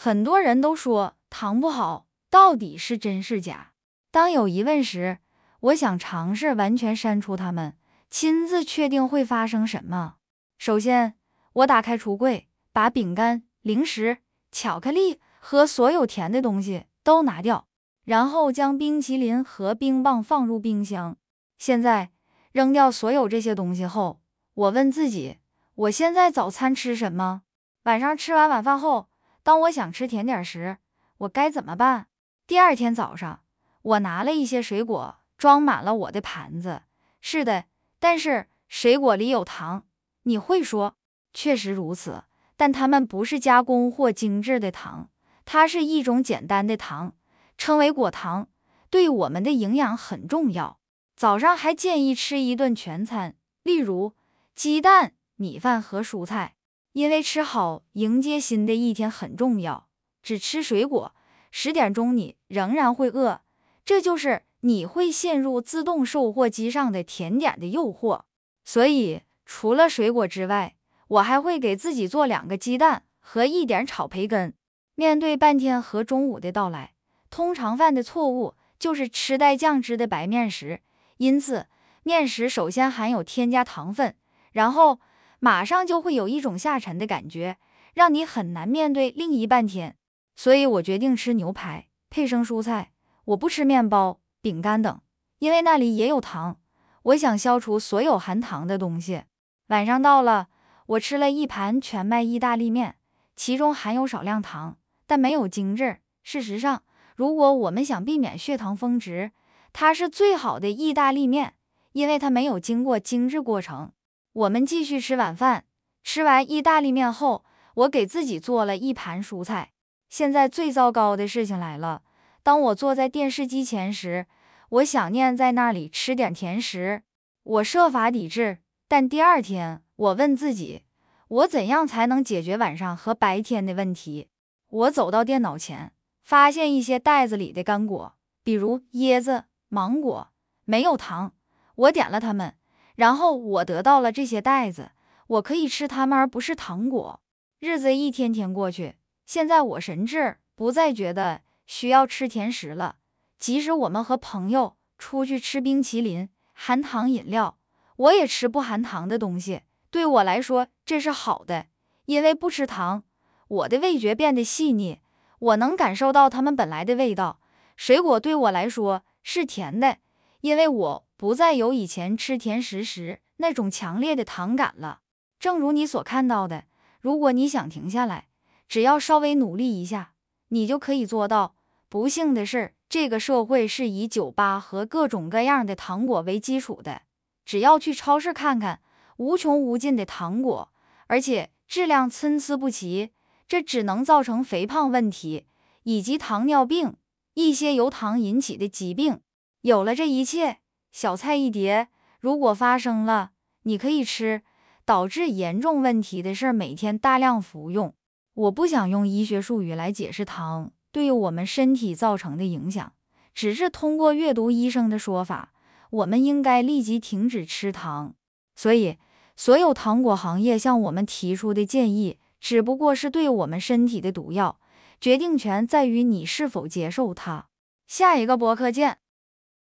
很多人都说糖不好，到底是真是假？当有疑问时，我想尝试完全删除它们，亲自确定会发生什么。首先，我打开橱柜，把饼干、零食、巧克力和所有甜的东西都拿掉，然后将冰淇淋和冰棒放入冰箱。现在扔掉所有这些东西后，我问自己：我现在早餐吃什么？晚上吃完晚饭后。当我想吃甜点时，我该怎么办？第二天早上，我拿了一些水果，装满了我的盘子。是的，但是水果里有糖。你会说，确实如此，但它们不是加工或精致的糖，它是一种简单的糖，称为果糖，对我们的营养很重要。早上还建议吃一顿全餐，例如鸡蛋、米饭和蔬菜。因为吃好迎接新的一天很重要。只吃水果，十点钟你仍然会饿，这就是你会陷入自动售货机上的甜点的诱惑。所以，除了水果之外，我还会给自己做两个鸡蛋和一点炒培根。面对半天和中午的到来，通常犯的错误就是吃带酱汁的白面食。因此，面食首先含有添加糖分，然后。马上就会有一种下沉的感觉，让你很难面对另一半天。所以我决定吃牛排配生蔬菜，我不吃面包、饼干等，因为那里也有糖。我想消除所有含糖的东西。晚上到了，我吃了一盘全麦意大利面，其中含有少量糖，但没有精致。事实上，如果我们想避免血糖峰值，它是最好的意大利面，因为它没有经过精致过程。我们继续吃晚饭。吃完意大利面后，我给自己做了一盘蔬菜。现在最糟糕的事情来了。当我坐在电视机前时，我想念在那里吃点甜食。我设法抵制，但第二天我问自己：我怎样才能解决晚上和白天的问题？我走到电脑前，发现一些袋子里的干果，比如椰子、芒果，没有糖。我点了它们。然后我得到了这些袋子，我可以吃它们，而不是糖果。日子一天天过去，现在我神志不再觉得需要吃甜食了。即使我们和朋友出去吃冰淇淋、含糖饮料，我也吃不含糖的东西。对我来说，这是好的，因为不吃糖，我的味觉变得细腻，我能感受到它们本来的味道。水果对我来说是甜的，因为我。不再有以前吃甜食时那种强烈的糖感了。正如你所看到的，如果你想停下来，只要稍微努力一下，你就可以做到。不幸的是，这个社会是以酒吧和各种各样的糖果为基础的。只要去超市看看，无穷无尽的糖果，而且质量参差不齐，这只能造成肥胖问题以及糖尿病一些由糖引起的疾病。有了这一切。小菜一碟，如果发生了，你可以吃。导致严重问题的事，每天大量服用。我不想用医学术语来解释糖对我们身体造成的影响，只是通过阅读医生的说法，我们应该立即停止吃糖。所以，所有糖果行业向我们提出的建议，只不过是对我们身体的毒药。决定权在于你是否接受它。下一个博客见。